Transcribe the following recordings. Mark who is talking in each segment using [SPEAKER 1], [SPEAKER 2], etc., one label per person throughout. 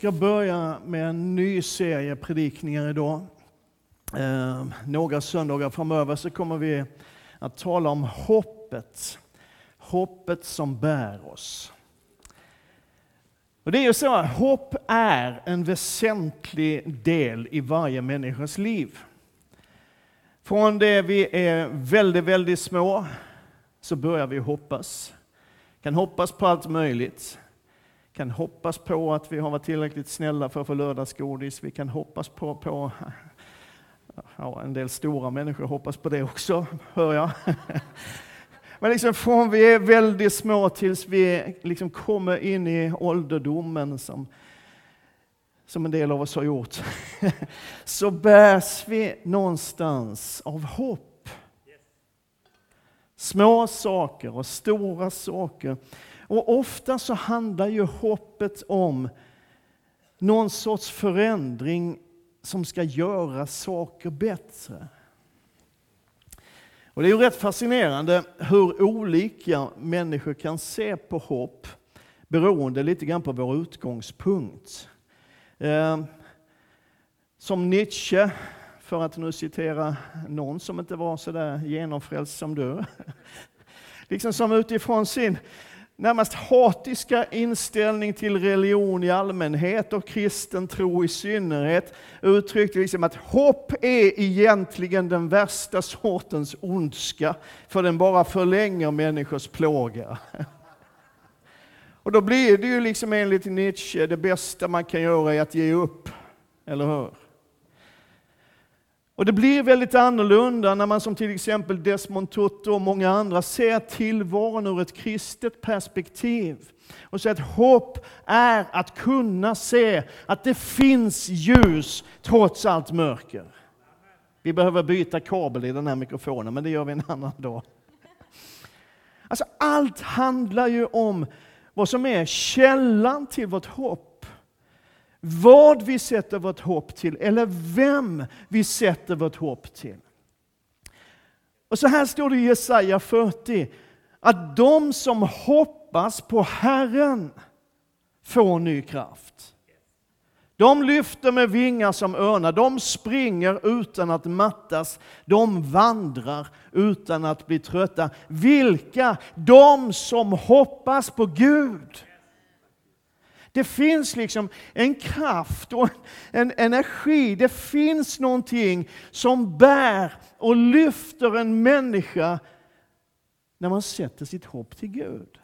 [SPEAKER 1] ska börja med en ny serie predikningar idag. Eh, några söndagar framöver så kommer vi att tala om hoppet. Hoppet som bär oss. Och det är ju så att hopp är en väsentlig del i varje människas liv. Från det vi är väldigt, väldigt små så börjar vi hoppas. Kan hoppas på allt möjligt. Kan hoppas på att vi har varit tillräckligt snälla för att få lördagsgodis. Vi kan hoppas på, på ja, en del stora människor hoppas på det också, hör jag. Men liksom från vi är väldigt små tills vi liksom kommer in i ålderdomen, som, som en del av oss har gjort, så bärs vi någonstans av hopp. Små saker och stora saker. Och ofta så handlar ju hoppet om någon sorts förändring som ska göra saker bättre. Och det är ju rätt fascinerande hur olika människor kan se på hopp beroende lite grann på vår utgångspunkt. Eh, som Nietzsche, för att nu citera någon som inte var så där genomfrälst som du, liksom som utifrån sin närmast hatiska inställning till religion i allmänhet och kristen tro i synnerhet uttryckte liksom att hopp är egentligen den värsta sortens ondska, för den bara förlänger människors plåga. Och då blir det ju liksom enligt Nietzsche, det bästa man kan göra är att ge upp, eller hur? Och det blir väldigt annorlunda när man som till exempel Desmond Tutu och många andra ser tillvaron ur ett kristet perspektiv. Och säger att hopp är att kunna se att det finns ljus trots allt mörker. Vi behöver byta kabel i den här mikrofonen, men det gör vi en annan dag. Alltså allt handlar ju om vad som är källan till vårt hopp vad vi sätter vårt hopp till eller vem vi sätter vårt hopp till. Och så här står det i Jesaja 40 att de som hoppas på Herren får ny kraft. De lyfter med vingar som örnar, de springer utan att mattas, de vandrar utan att bli trötta. Vilka? De som hoppas på Gud. Det finns liksom en kraft och en energi. Det finns någonting som bär och lyfter en människa när man sätter sitt hopp till Gud.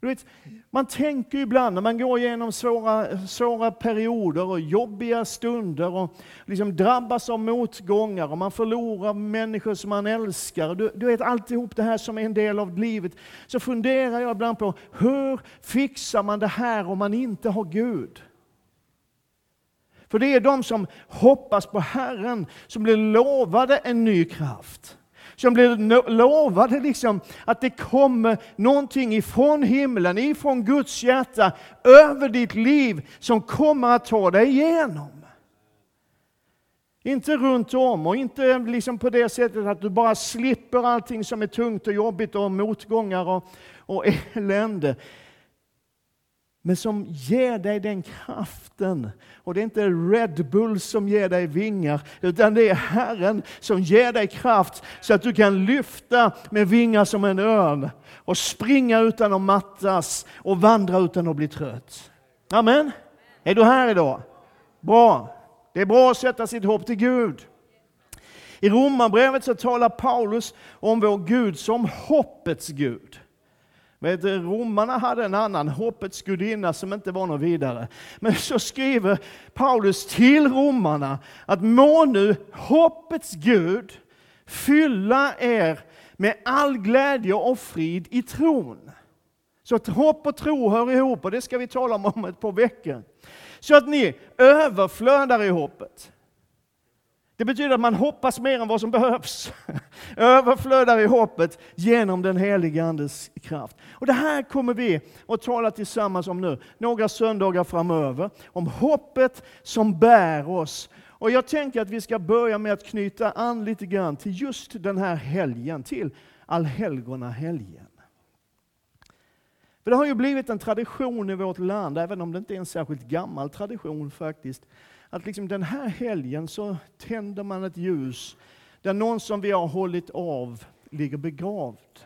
[SPEAKER 1] Du vet, man tänker ibland när man går igenom svåra, svåra perioder och jobbiga stunder och liksom drabbas av motgångar och man förlorar människor som man älskar. Du, du vet alltihop det här som är en del av livet. Så funderar jag ibland på hur fixar man det här om man inte har Gud? För det är de som hoppas på Herren som blir lovade en ny kraft som blir lovade liksom att det kommer någonting ifrån himlen, ifrån Guds hjärta, över ditt liv som kommer att ta dig igenom. Inte runt om och inte liksom på det sättet att du bara slipper allting som är tungt och jobbigt och motgångar och, och elände men som ger dig den kraften. Och det är inte Red Bull som ger dig vingar, utan det är Herren som ger dig kraft så att du kan lyfta med vingar som en örn och springa utan att mattas och vandra utan att bli trött. Amen. Är du här idag? Bra. Det är bra att sätta sitt hopp till Gud. I Romarbrevet så talar Paulus om vår Gud som hoppets Gud. Vet, romarna hade en annan hoppets gudinna som inte var något vidare. Men så skriver Paulus till romarna att må nu hoppets Gud fylla er med all glädje och frid i tron. Så att hopp och tro hör ihop och det ska vi tala om om ett par veckor. Så att ni överflödar i hoppet. Det betyder att man hoppas mer än vad som behövs. Överflödar i hoppet genom den helige Andes kraft. Och det här kommer vi att tala tillsammans om nu, några söndagar framöver. Om hoppet som bär oss. Och jag tänker att vi ska börja med att knyta an lite grann till just den här helgen, till allhelgona helgen. För det har ju blivit en tradition i vårt land, även om det inte är en särskilt gammal tradition faktiskt, att liksom den här helgen så tänder man ett ljus där någon som vi har hållit av ligger begravd.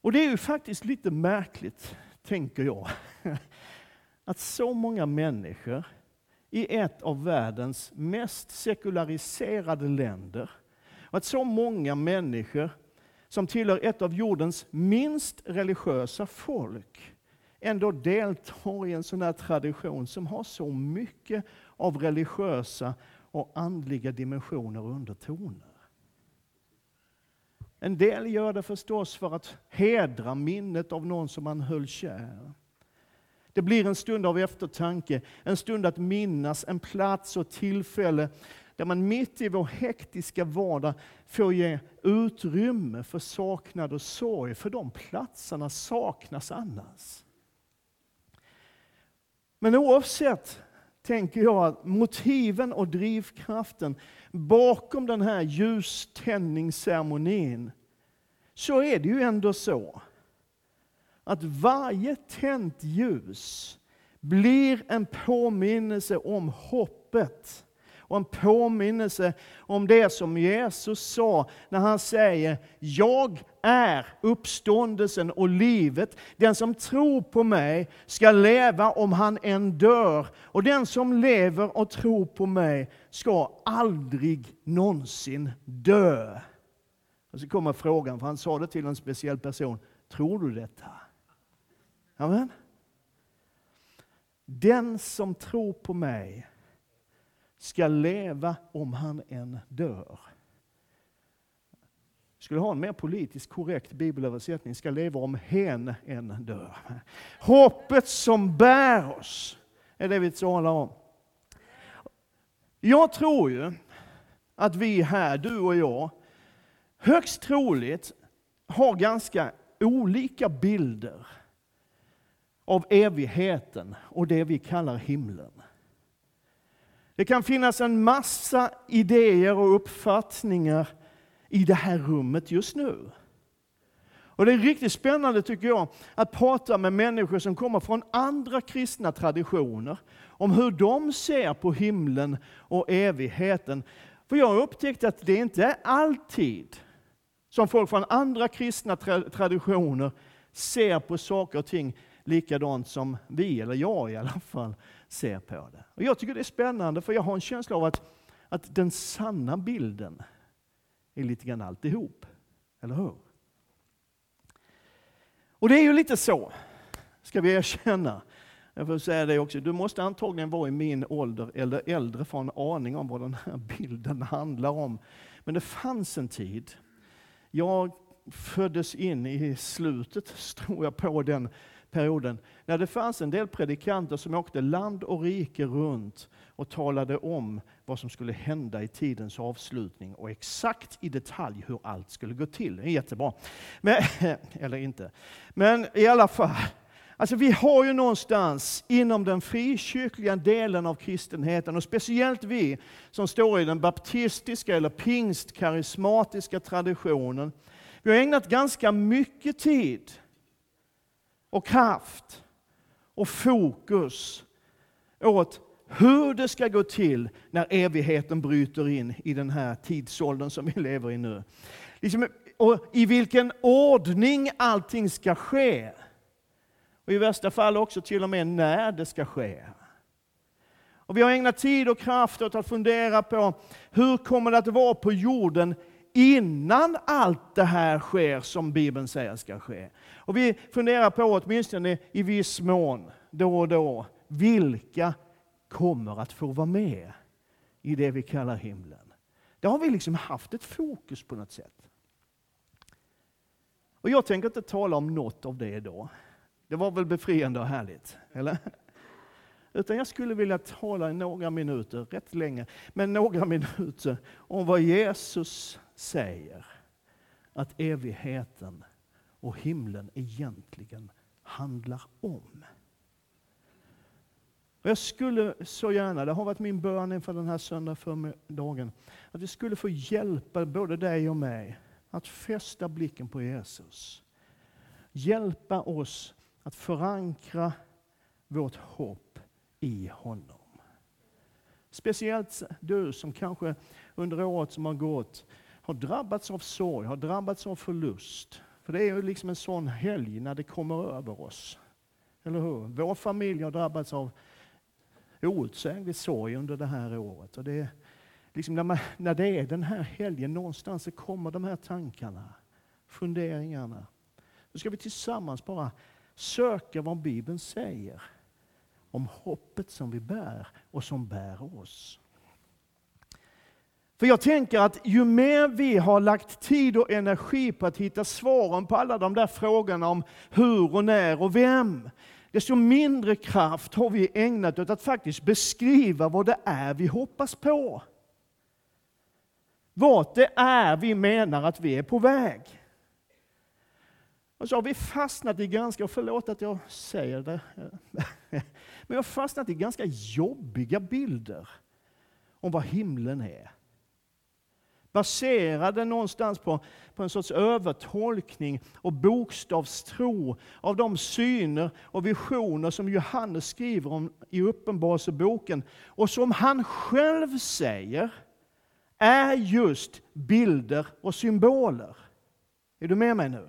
[SPEAKER 1] Och det är ju faktiskt lite märkligt, tänker jag, att så många människor i ett av världens mest sekulariserade länder, och att så många människor som tillhör ett av jordens minst religiösa folk, ändå deltar i en sån här tradition som har så mycket av religiösa och andliga dimensioner och undertoner. En del gör det förstås för att hedra minnet av någon som man höll kär. Det blir en stund av eftertanke, en stund att minnas, en plats och tillfälle där man mitt i vår hektiska vardag får ge utrymme för saknad och sorg, för de platserna saknas annars. Men oavsett, tänker jag, att motiven och drivkraften bakom den här ljuständningsceremonin, så är det ju ändå så att varje tänt ljus blir en påminnelse om hoppet och en påminnelse om det som Jesus sa när han säger Jag är uppståndelsen och livet. Den som tror på mig ska leva om han än dör. Och den som lever och tror på mig ska aldrig någonsin dö. Och så kommer frågan, för han sa det till en speciell person. Tror du detta? Amen. Den som tror på mig ska leva om han än dör. Skulle ha en mer politiskt korrekt bibelöversättning, ska leva om hen än dör. Hoppet som bär oss är det vi talar om. Jag tror ju att vi här, du och jag, högst troligt har ganska olika bilder av evigheten och det vi kallar himlen. Det kan finnas en massa idéer och uppfattningar i det här rummet just nu. Och Det är riktigt spännande tycker jag att prata med människor som kommer från andra kristna traditioner om hur de ser på himlen och evigheten. För jag har upptäckt att det inte är alltid som folk från andra kristna tra traditioner ser på saker och ting likadant som vi, eller jag i alla fall, ser på det. Och jag tycker det är spännande, för jag har en känsla av att, att den sanna bilden är lite grann alltihop. Eller hur? Och det är ju lite så, ska vi erkänna. Jag får säga det också, du måste antagligen vara i min ålder eller äldre för att ha en aning om vad den här bilden handlar om. Men det fanns en tid, jag föddes in i slutet, tror jag, på den perioden, när det fanns en del predikanter som åkte land och rike runt och talade om vad som skulle hända i tidens avslutning och exakt i detalj hur allt skulle gå till. Det är jättebra. Men, eller inte. Men i alla fall, Alltså vi har ju någonstans inom den frikyrkliga delen av kristenheten, och speciellt vi som står i den baptistiska eller pingstkarismatiska traditionen, vi har ägnat ganska mycket tid och kraft och fokus åt hur det ska gå till när evigheten bryter in i den här tidsåldern som vi lever i nu. Liksom, och I vilken ordning allting ska ske. Och i värsta fall också till och med när det ska ske. Och vi har ägnat tid och kraft åt att fundera på hur kommer det att vara på jorden innan allt det här sker som Bibeln säger ska ske. Och vi funderar på, åtminstone i viss mån, då och då, vilka kommer att få vara med i det vi kallar himlen. Det har vi liksom haft ett fokus på något sätt. Och jag tänker inte tala om något av det idag. Det var väl befriande och härligt, eller? Utan jag skulle vilja tala i några minuter, rätt länge, men några minuter om vad Jesus säger att evigheten och himlen egentligen handlar om. Och jag skulle så gärna, det har varit min bön inför den här söndag förmiddagen, att vi skulle få hjälpa både dig och mig att fästa blicken på Jesus. hjälpa oss att förankra vårt hopp i honom. Speciellt du som kanske under året som har gått har drabbats av sorg, har drabbats av förlust. För det är ju liksom en sån helg när det kommer över oss. Eller hur? Vår familj har drabbats av outsäglig sorg under det här året. Och det är liksom när, man, när det är den här helgen, någonstans så kommer de här tankarna, funderingarna. Nu ska vi tillsammans bara söka vad Bibeln säger om hoppet som vi bär och som bär oss. För jag tänker att ju mer vi har lagt tid och energi på att hitta svaren på alla de där frågorna om hur och när och vem, desto mindre kraft har vi ägnat åt att faktiskt beskriva vad det är vi hoppas på. Vart det är vi menar att vi är på väg. Och så har vi fastnat i ganska, förlåt att jag säger det, men vi har fastnat i ganska jobbiga bilder om vad himlen är. Baserade någonstans på, på en sorts övertolkning och bokstavstro av de syner och visioner som Johannes skriver om i Uppenbarelseboken och som han själv säger är just bilder och symboler. Är du med mig nu?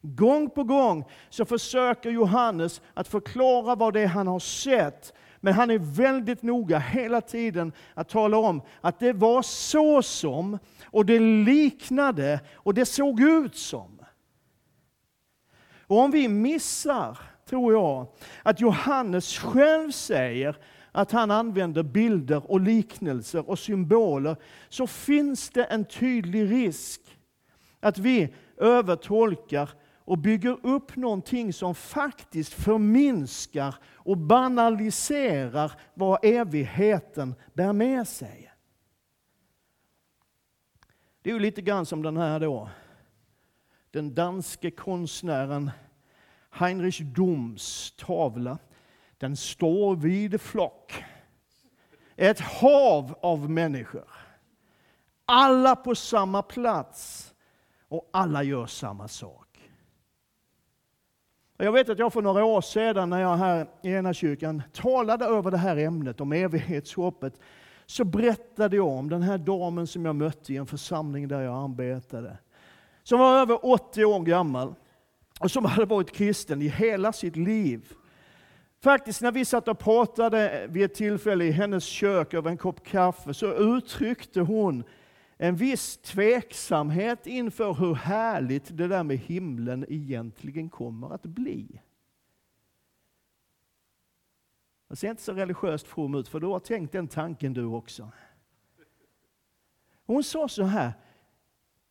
[SPEAKER 1] Gång på gång så försöker Johannes att förklara vad det är han har sett. Men han är väldigt noga hela tiden att tala om att det var så som, och det liknade, och det såg ut som. Och om vi missar, tror jag, att Johannes själv säger att han använder bilder och liknelser och symboler, så finns det en tydlig risk att vi övertolkar och bygger upp någonting som faktiskt förminskar och banaliserar vad evigheten bär med sig. Det är ju lite grann som den här då, den danske konstnären Heinrich Doms tavla. Den står vid flock. Ett hav av människor. Alla på samma plats och alla gör samma sak. Jag vet att jag för några år sedan när jag här i ena kyrkan talade över det här ämnet om evighetshoppet, så berättade jag om den här damen som jag mötte i en församling där jag arbetade. Som var över 80 år gammal och som hade varit kristen i hela sitt liv. Faktiskt när vi satt och pratade vid ett tillfälle i hennes kök över en kopp kaffe så uttryckte hon en viss tveksamhet inför hur härligt det där med himlen egentligen kommer att bli. Jag ser inte så religiöst from ut, för du har tänkt den tanken du också. Hon sa så här,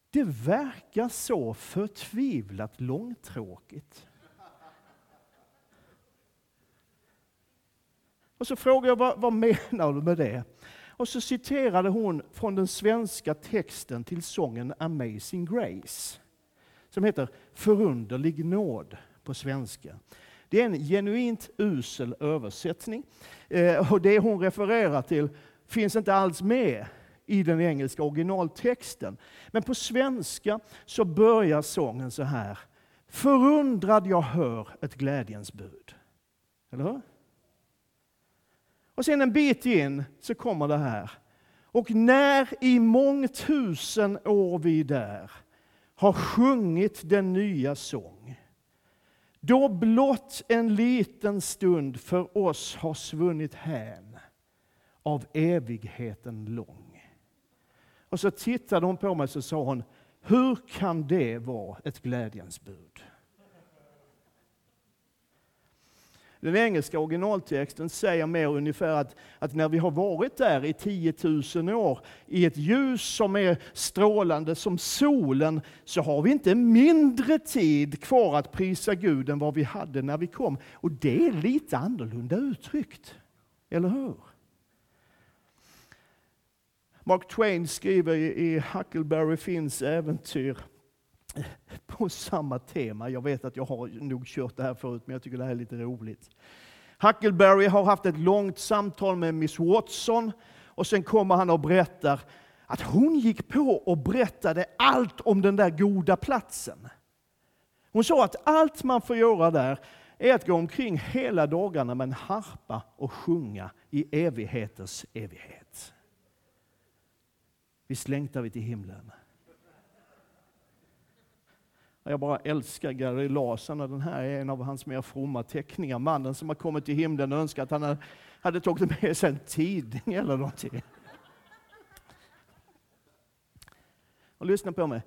[SPEAKER 1] det verkar så förtvivlat långtråkigt. Och så frågade jag, vad, vad menar du med det? Och så citerade hon från den svenska texten till sången Amazing Grace, som heter Förunderlig nåd på svenska. Det är en genuint usel översättning. Eh, och det hon refererar till finns inte alls med i den engelska originaltexten. Men på svenska så börjar sången så här. Förundrad jag hör ett glädjens bud. Eller hur? Och sen en bit in så kommer det här. Och när i mångtusen år vi där har sjungit den nya sång, då blott en liten stund för oss har svunnit hän av evigheten lång. Och så tittade hon på mig och sa hon, hur kan det vara ett glädjens bud? Den engelska originaltexten säger mer ungefär att, att när vi har varit där i 10 000 år i ett ljus som är strålande som solen, så har vi inte mindre tid kvar att prisa Gud än vad vi hade när vi kom. Och det är lite annorlunda uttryckt, eller hur? Mark Twain skriver i Huckleberry Finns äventyr på samma tema. Jag vet att jag har nog kört det här förut, men jag tycker det här är lite roligt. Huckleberry har haft ett långt samtal med Miss Watson och sen kommer han och berättar att hon gick på och berättade allt om den där goda platsen. Hon sa att allt man får göra där är att gå omkring hela dagarna med en harpa och sjunga i evigheters evighet. Visst längtar vi till himlen? Jag bara älskar Gary Larsson och den här är en av hans mer fromma teckningar. Mannen som har kommit till himlen och önskar att han hade tagit med sig en tidning eller någonting. Och lyssna på mig.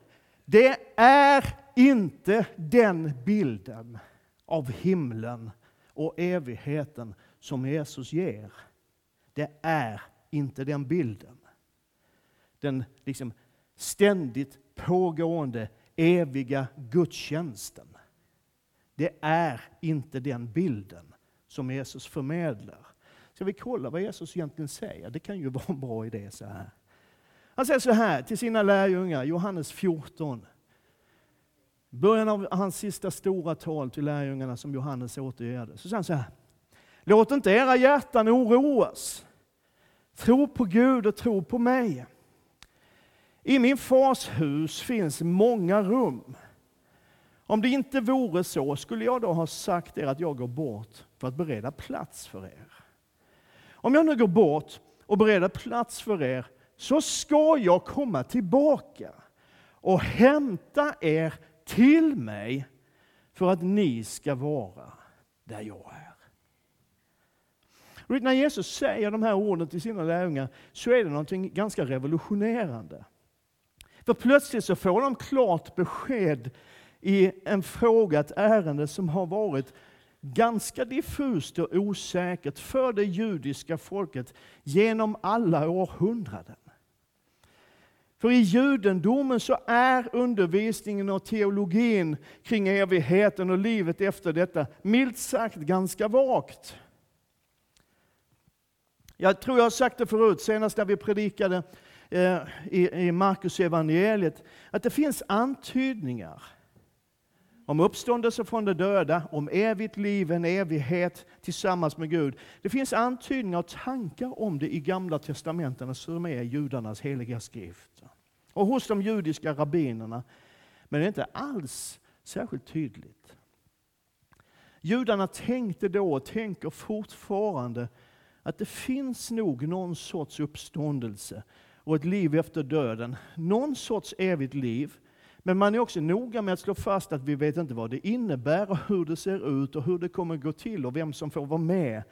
[SPEAKER 1] Det är inte den bilden av himlen och evigheten som Jesus ger. Det är inte den bilden. Den liksom ständigt pågående eviga gudstjänsten. Det är inte den bilden som Jesus förmedlar. Ska vi kolla vad Jesus egentligen säger? Det kan ju vara en bra idé så här. Han säger så här till sina lärjungar, Johannes 14. Början av hans sista stora tal till lärjungarna som Johannes återger Så säger han så här. Låt inte era hjärtan oroas. Tro på Gud och tro på mig. I min fars hus finns många rum. Om det inte vore så skulle jag då ha sagt er att jag går bort för att bereda plats för er. Om jag nu går bort och bereder plats för er så ska jag komma tillbaka och hämta er till mig för att ni ska vara där jag är. Och när Jesus säger de här orden till sina lärjungar så är det någonting ganska revolutionerande. För plötsligt så får de klart besked i en fråga, ett ärende som har varit ganska diffust och osäkert för det judiska folket genom alla århundraden. För i judendomen så är undervisningen och teologin kring evigheten och livet efter detta milt sagt ganska vagt. Jag tror jag har sagt det förut, senast när vi predikade eh, i Markus evangeliet, att det finns antydningar om uppståndelse från de döda, om evigt liv, en evighet tillsammans med Gud. Det finns antydningar och tankar om det i Gamla testamentet som är judarnas heliga skrift. Och hos de judiska rabbinerna. Men det är inte alls särskilt tydligt. Judarna tänkte då och tänker fortfarande att det finns nog någon sorts uppståndelse och ett liv efter döden. Någon sorts evigt liv men man är också noga med att slå fast att vi vet inte vad det innebär och hur det ser ut och hur det kommer gå till och vem som får vara med.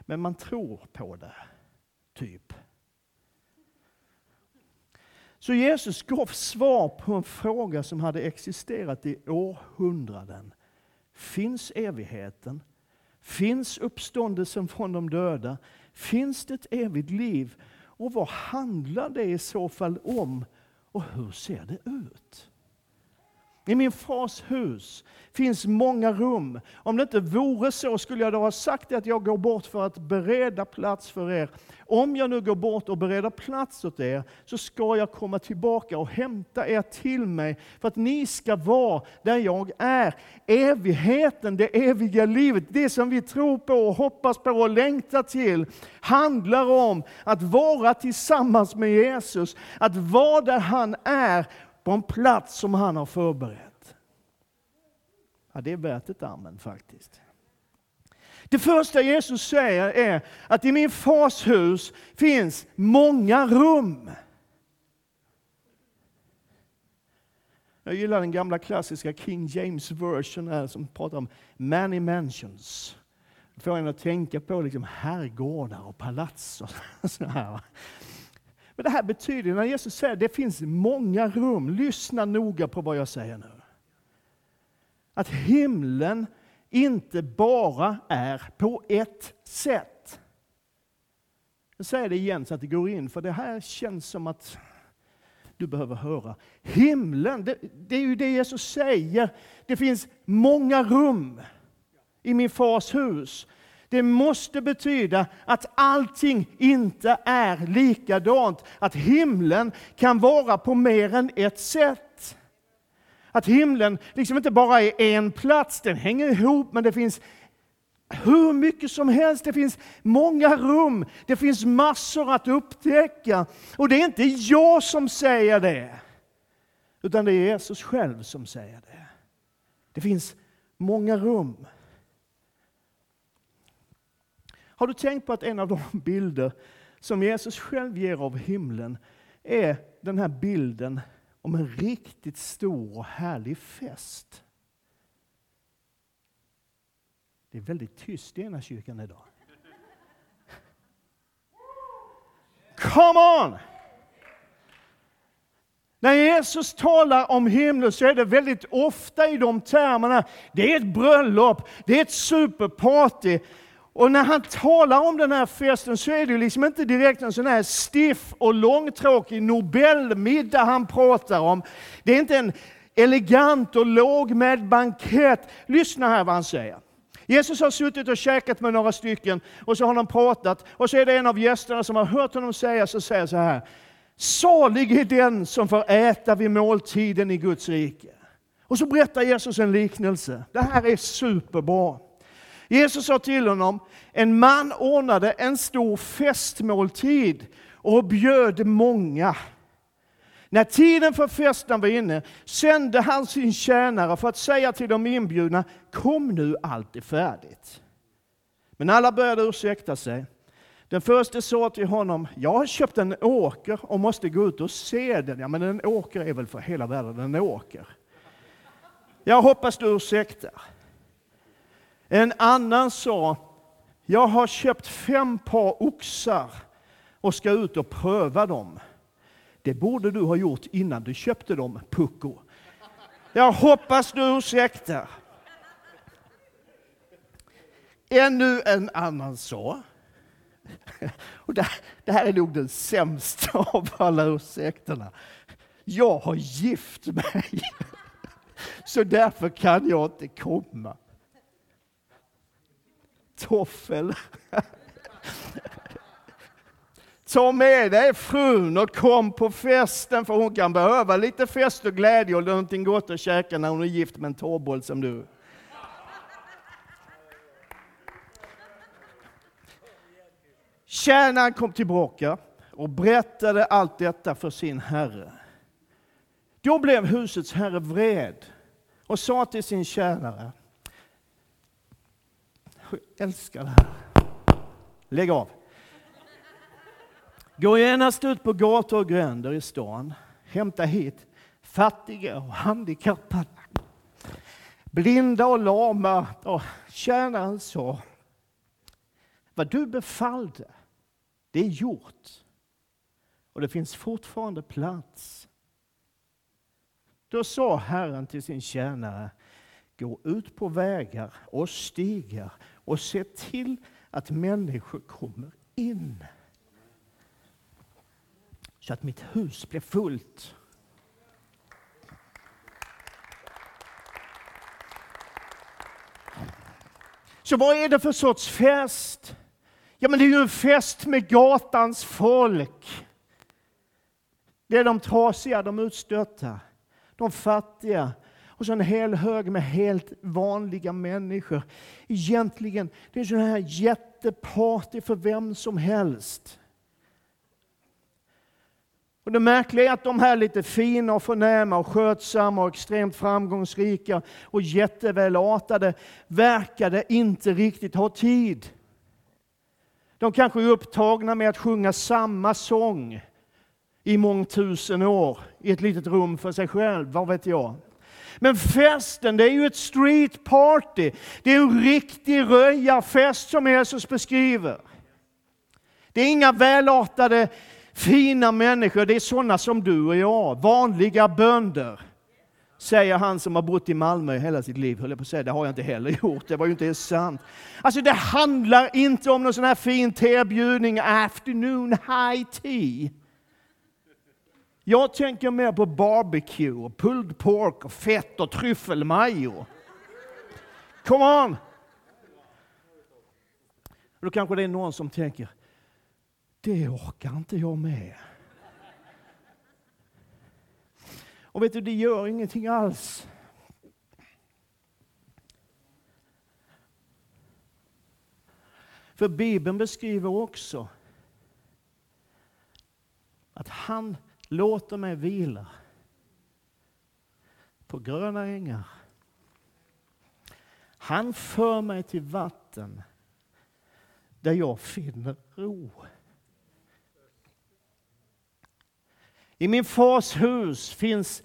[SPEAKER 1] Men man tror på det, typ. Så Jesus gav svar på en fråga som hade existerat i århundraden. Finns evigheten? Finns uppståndelsen från de döda? Finns det ett evigt liv? Och vad handlar det i så fall om? Och hur ser det ut? I min fars hus finns många rum. Om det inte vore så skulle jag då ha sagt att jag går bort för att bereda plats för er. Om jag nu går bort och bereder plats åt er så ska jag komma tillbaka och hämta er till mig för att ni ska vara där jag är. Evigheten, det eviga livet, det som vi tror på och hoppas på och längtar till handlar om att vara tillsammans med Jesus, att vara där han är på en plats som han har förberett. Ja, det är värt ett amen faktiskt. Det första Jesus säger är att i min fars hus finns många rum. Jag gillar den gamla klassiska King James version här som pratar om many mansions. Det får en att tänka på liksom herrgårdar och palats. Och så här. Men det här betyder, när Jesus säger att det finns många rum, lyssna noga på vad jag säger nu. Att himlen inte bara är på ett sätt. Jag säger det igen så att det går in, för det här känns som att du behöver höra. Himlen, det, det är ju det Jesus säger. Det finns många rum i min fars hus. Det måste betyda att allting inte är likadant. Att himlen kan vara på mer än ett sätt. Att himlen liksom inte bara är en plats, den hänger ihop, men det finns hur mycket som helst. Det finns många rum, det finns massor att upptäcka. Och det är inte jag som säger det, utan det är Jesus själv som säger det. Det finns många rum. Har du tänkt på att en av de bilder som Jesus själv ger av himlen är den här bilden om en riktigt stor och härlig fest? Det är väldigt tyst i ena kyrkan idag. Come on! När Jesus talar om himlen så är det väldigt ofta i de termerna. Det är ett bröllop, det är ett superparty. Och när han talar om den här festen så är det liksom inte direkt en sån här stiff och långtråkig Nobelmiddag han pratar om. Det är inte en elegant och lågmäld bankett. Lyssna här vad han säger. Jesus har suttit och käkat med några stycken och så har de pratat och så är det en av gästerna som har hört honom säga så säger så här. Salig är den som får äta vid måltiden i Guds rike. Och så berättar Jesus en liknelse. Det här är superbra. Jesus sa till honom, en man ordnade en stor festmåltid och bjöd många. När tiden för festen var inne sände han sin tjänare för att säga till de inbjudna, kom nu, allt är färdigt. Men alla började ursäkta sig. Den första sa till honom, jag har köpt en åker och måste gå ut och se den. Ja, men en åker är väl för hela världen en åker. Jag hoppas du ursäktar. En annan sa, jag har köpt fem par oxar och ska ut och pröva dem. Det borde du ha gjort innan du köpte dem, pucko. Jag hoppas du ursäktar. Ännu en annan sa, och det, det här är nog den sämsta av alla ursäkterna. Jag har gift mig, så därför kan jag inte komma. Toffel. Ta med dig frun och kom på festen för hon kan behöva lite fest och glädje och någonting gott att käka när hon är gift med en torrboll som du. Tjänaren kom tillbaka och berättade allt detta för sin herre. Då blev husets herre vred och sa till sin tjänare, älskar det här. Lägg av. Gå genast ut på gator och gränder i stan. Hämta hit fattiga och handikappade, blinda och lama. Och tjänaren sa, vad du befallde, det är gjort. Och det finns fortfarande plats. Då sa Herren till sin tjänare, gå ut på vägar och stigar och se till att människor kommer in. Så att mitt hus blir fullt. Så vad är det för sorts fest? Ja, men det är ju en fest med gatans folk. Det är de trasiga, de utstötta, de fattiga, och så en hel hög med helt vanliga människor. Egentligen, det är sån här jätteparty för vem som helst. Och det märkliga är att de här lite fina och förnäma och skötsamma och extremt framgångsrika och jättevälartade verkade inte riktigt ha tid. De kanske är upptagna med att sjunga samma sång i mångtusen år i ett litet rum för sig själv, vad vet jag. Men festen, det är ju ett street party. Det är en riktig röjarfest som Jesus beskriver. Det är inga välartade, fina människor. Det är sådana som du och jag, vanliga bönder. Säger han som har bott i Malmö hela sitt liv, höll jag på att säga. Det har jag inte heller gjort, det var ju inte sant. Alltså det handlar inte om någon sån här fin tebjudning, afternoon high tea. Jag tänker mer på barbecue, och pulled pork, och fett och tryffelmajo. Come on! Då kanske det är någon som tänker, det orkar inte jag med. Och vet du, det gör ingenting alls. För Bibeln beskriver också att han låter mig vila på gröna ängar Han för mig till vatten där jag finner ro. I min fars hus finns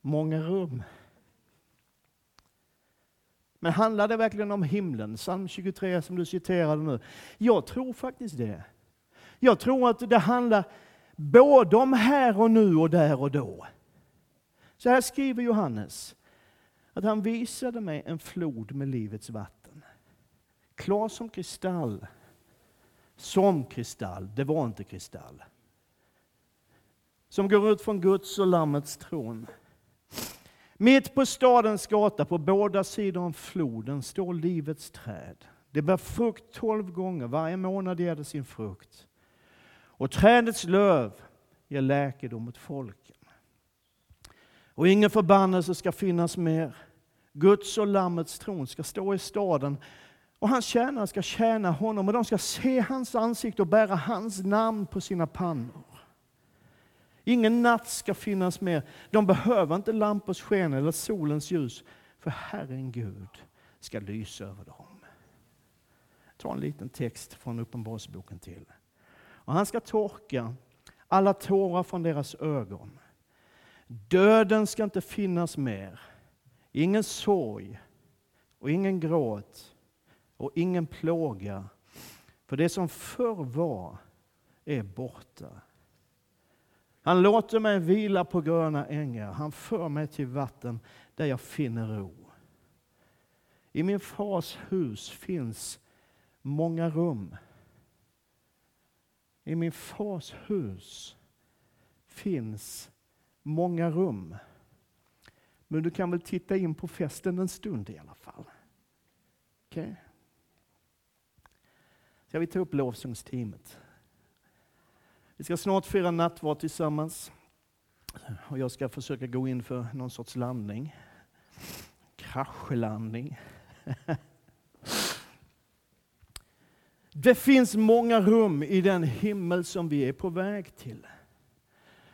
[SPEAKER 1] många rum. Men handlar det verkligen om himlen? Psalm 23 som du citerade nu. Jag tror faktiskt det. Jag tror att det handlar både om här och nu och där och då. Så här skriver Johannes, att han visade mig en flod med livets vatten. Klar som kristall. Som kristall, det var inte kristall. Som går ut från Guds och Lammets tron. Mitt på stadens gata, på båda sidor om floden, står livets träd. Det bär frukt tolv gånger, varje månad ger det sin frukt. Och trädets löv ger läkedom åt folken. Och ingen förbannelse ska finnas mer. Guds och Lammets tron ska stå i staden och hans tjänare ska tjäna honom och de ska se hans ansikte och bära hans namn på sina pannor. Ingen natt ska finnas mer. De behöver inte lampors sken eller solens ljus, för Herren Gud ska lysa över dem. Ta en liten text från Uppenbarelseboken till. Och han ska torka alla tårar från deras ögon. Döden ska inte finnas mer. Ingen sorg och ingen gråt och ingen plåga. För det som förr var är borta. Han låter mig vila på gröna ängar. Han för mig till vatten där jag finner ro. I min fars hus finns många rum. I min fars hus finns många rum. Men du kan väl titta in på festen en stund i alla fall. Okej? Okay? Ska vi ta upp lovsångsteamet? Vi ska snart fira nattvard tillsammans. Och jag ska försöka gå in för någon sorts landning. Kraschlandning. Det finns många rum i den himmel som vi är på väg till.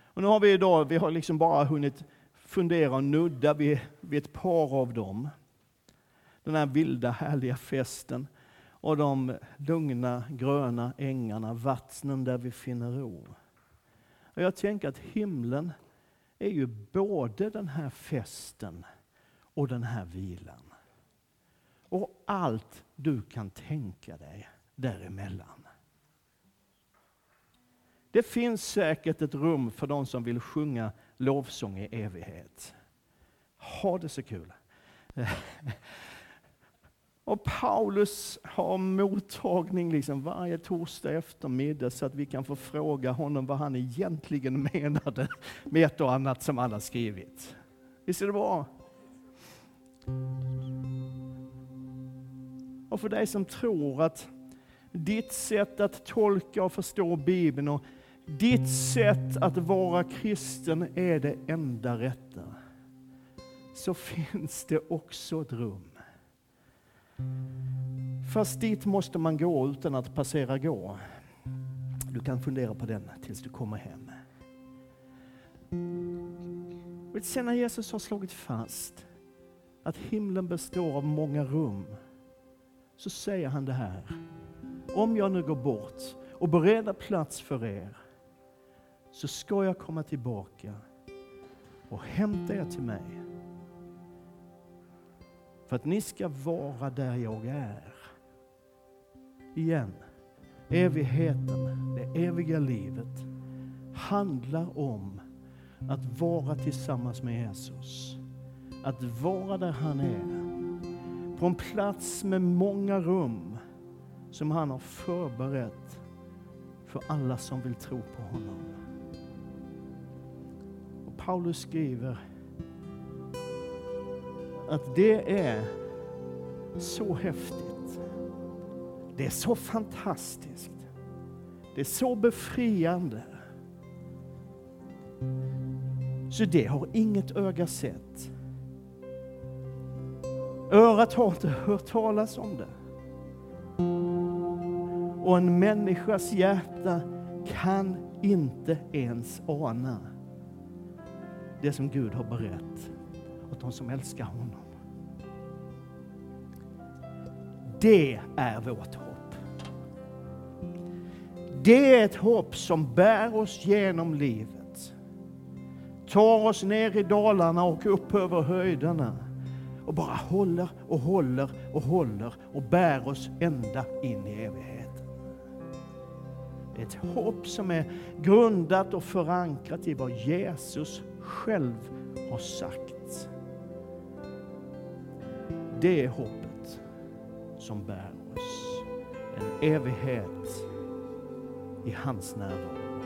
[SPEAKER 1] Och nu har vi idag, vi har liksom bara hunnit fundera och nudda vid, vid ett par av dem. Den här vilda härliga festen och de lugna gröna ängarna, vattnen där vi finner ro. Och jag tänker att himlen är ju både den här festen och den här vilan. Och allt du kan tänka dig däremellan. Det finns säkert ett rum för de som vill sjunga lovsång i evighet. Ha det så kul! Och Paulus har mottagning liksom varje torsdag eftermiddag så att vi kan få fråga honom vad han egentligen menade med ett och annat som han har skrivit. Visst är det bra? Och för dig som tror att ditt sätt att tolka och förstå Bibeln och ditt sätt att vara kristen är det enda rätta, så finns det också ett rum Fast dit måste man gå utan att passera gå. Du kan fundera på den tills du kommer hem. Och sen när Jesus har slagit fast att himlen består av många rum, så säger han det här. Om jag nu går bort och bereder plats för er, så ska jag komma tillbaka och hämta er till mig för att ni ska vara där jag är. Igen, evigheten, det eviga livet handlar om att vara tillsammans med Jesus. Att vara där han är. På en plats med många rum som han har förberett för alla som vill tro på honom. Och Paulus skriver att det är så häftigt. Det är så fantastiskt. Det är så befriande. Så det har inget öga sett. Örat har inte hört talas om det. Och en människas hjärta kan inte ens ana det som Gud har berett åt de som älskar honom. Det är vårt hopp. Det är ett hopp som bär oss genom livet. Tar oss ner i dalarna och upp över höjderna och bara håller och håller och håller och bär oss ända in i evigheten. Det är ett hopp som är grundat och förankrat i vad Jesus själv har sagt. Det är hoppet som bär oss. En evighet i hans närvaro.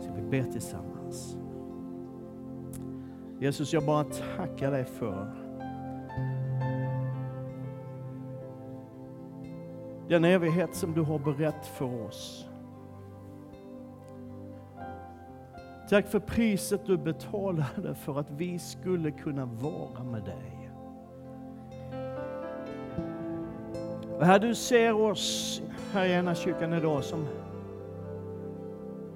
[SPEAKER 1] Så vi ber tillsammans. Jesus, jag bara tackar dig för den evighet som du har berett för oss. Tack för priset du betalade för att vi skulle kunna vara med dig. Och här du ser oss här i ena kyrkan idag som,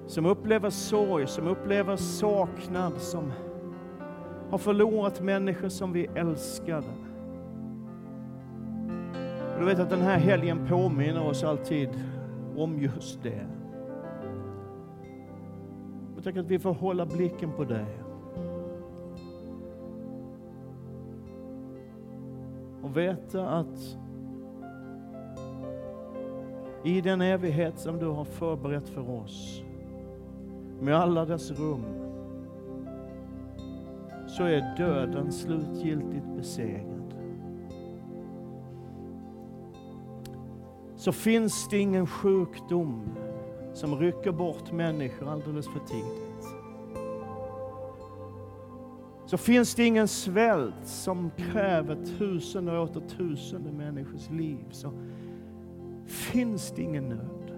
[SPEAKER 1] som upplever sorg, som upplever saknad, som har förlorat människor som vi älskade. Och du vet att den här helgen påminner oss alltid om just det. Jag tänker att vi får hålla blicken på dig. Och veta att i den evighet som du har förberett för oss, med alla dess rum, så är döden slutgiltigt besegrad. Så finns det ingen sjukdom som rycker bort människor alldeles för tidigt. Så finns det ingen svält som kräver tusen och åter tusende människors liv. Så finns det ingen nöd.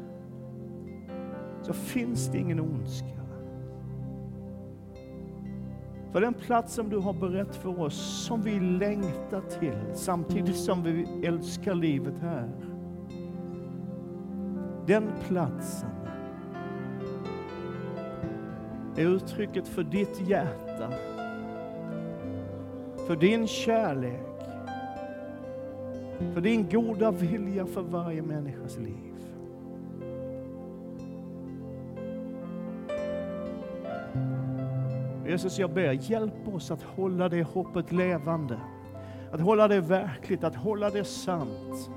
[SPEAKER 1] Så finns det ingen ondska. För den plats som du har berett för oss, som vi längtar till, samtidigt som vi älskar livet här. Den platsen är uttrycket för ditt hjärta, för din kärlek, för din goda vilja för varje människas liv. Jesus, jag ber, hjälp oss att hålla det hoppet levande. Att hålla det verkligt, att hålla det sant.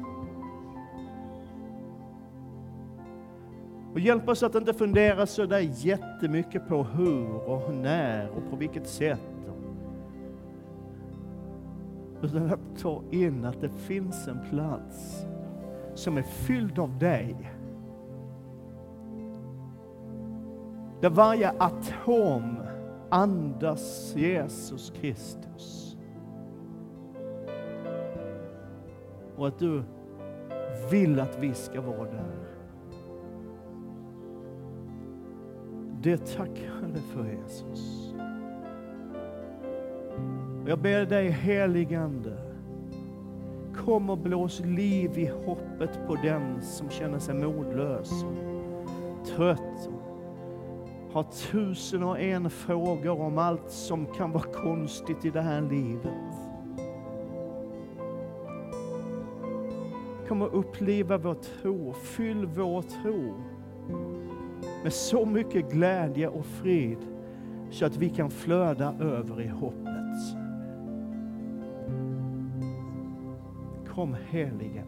[SPEAKER 1] Och hjälp oss att inte fundera så där jättemycket på hur och när och på vilket sätt. Utan att ta in att det finns en plats som är fylld av dig. Där varje atom andas Jesus Kristus. Och att du vill att vi ska vara där. Det tackar jag för Jesus. Jag ber dig heligande, kom och blås liv i hoppet på den som känner sig modlös, trött har tusen och en frågor om allt som kan vara konstigt i det här livet. Kom och uppliva vår tro, fyll vår tro med så mycket glädje och frid så att vi kan flöda över i hoppet. Kom helige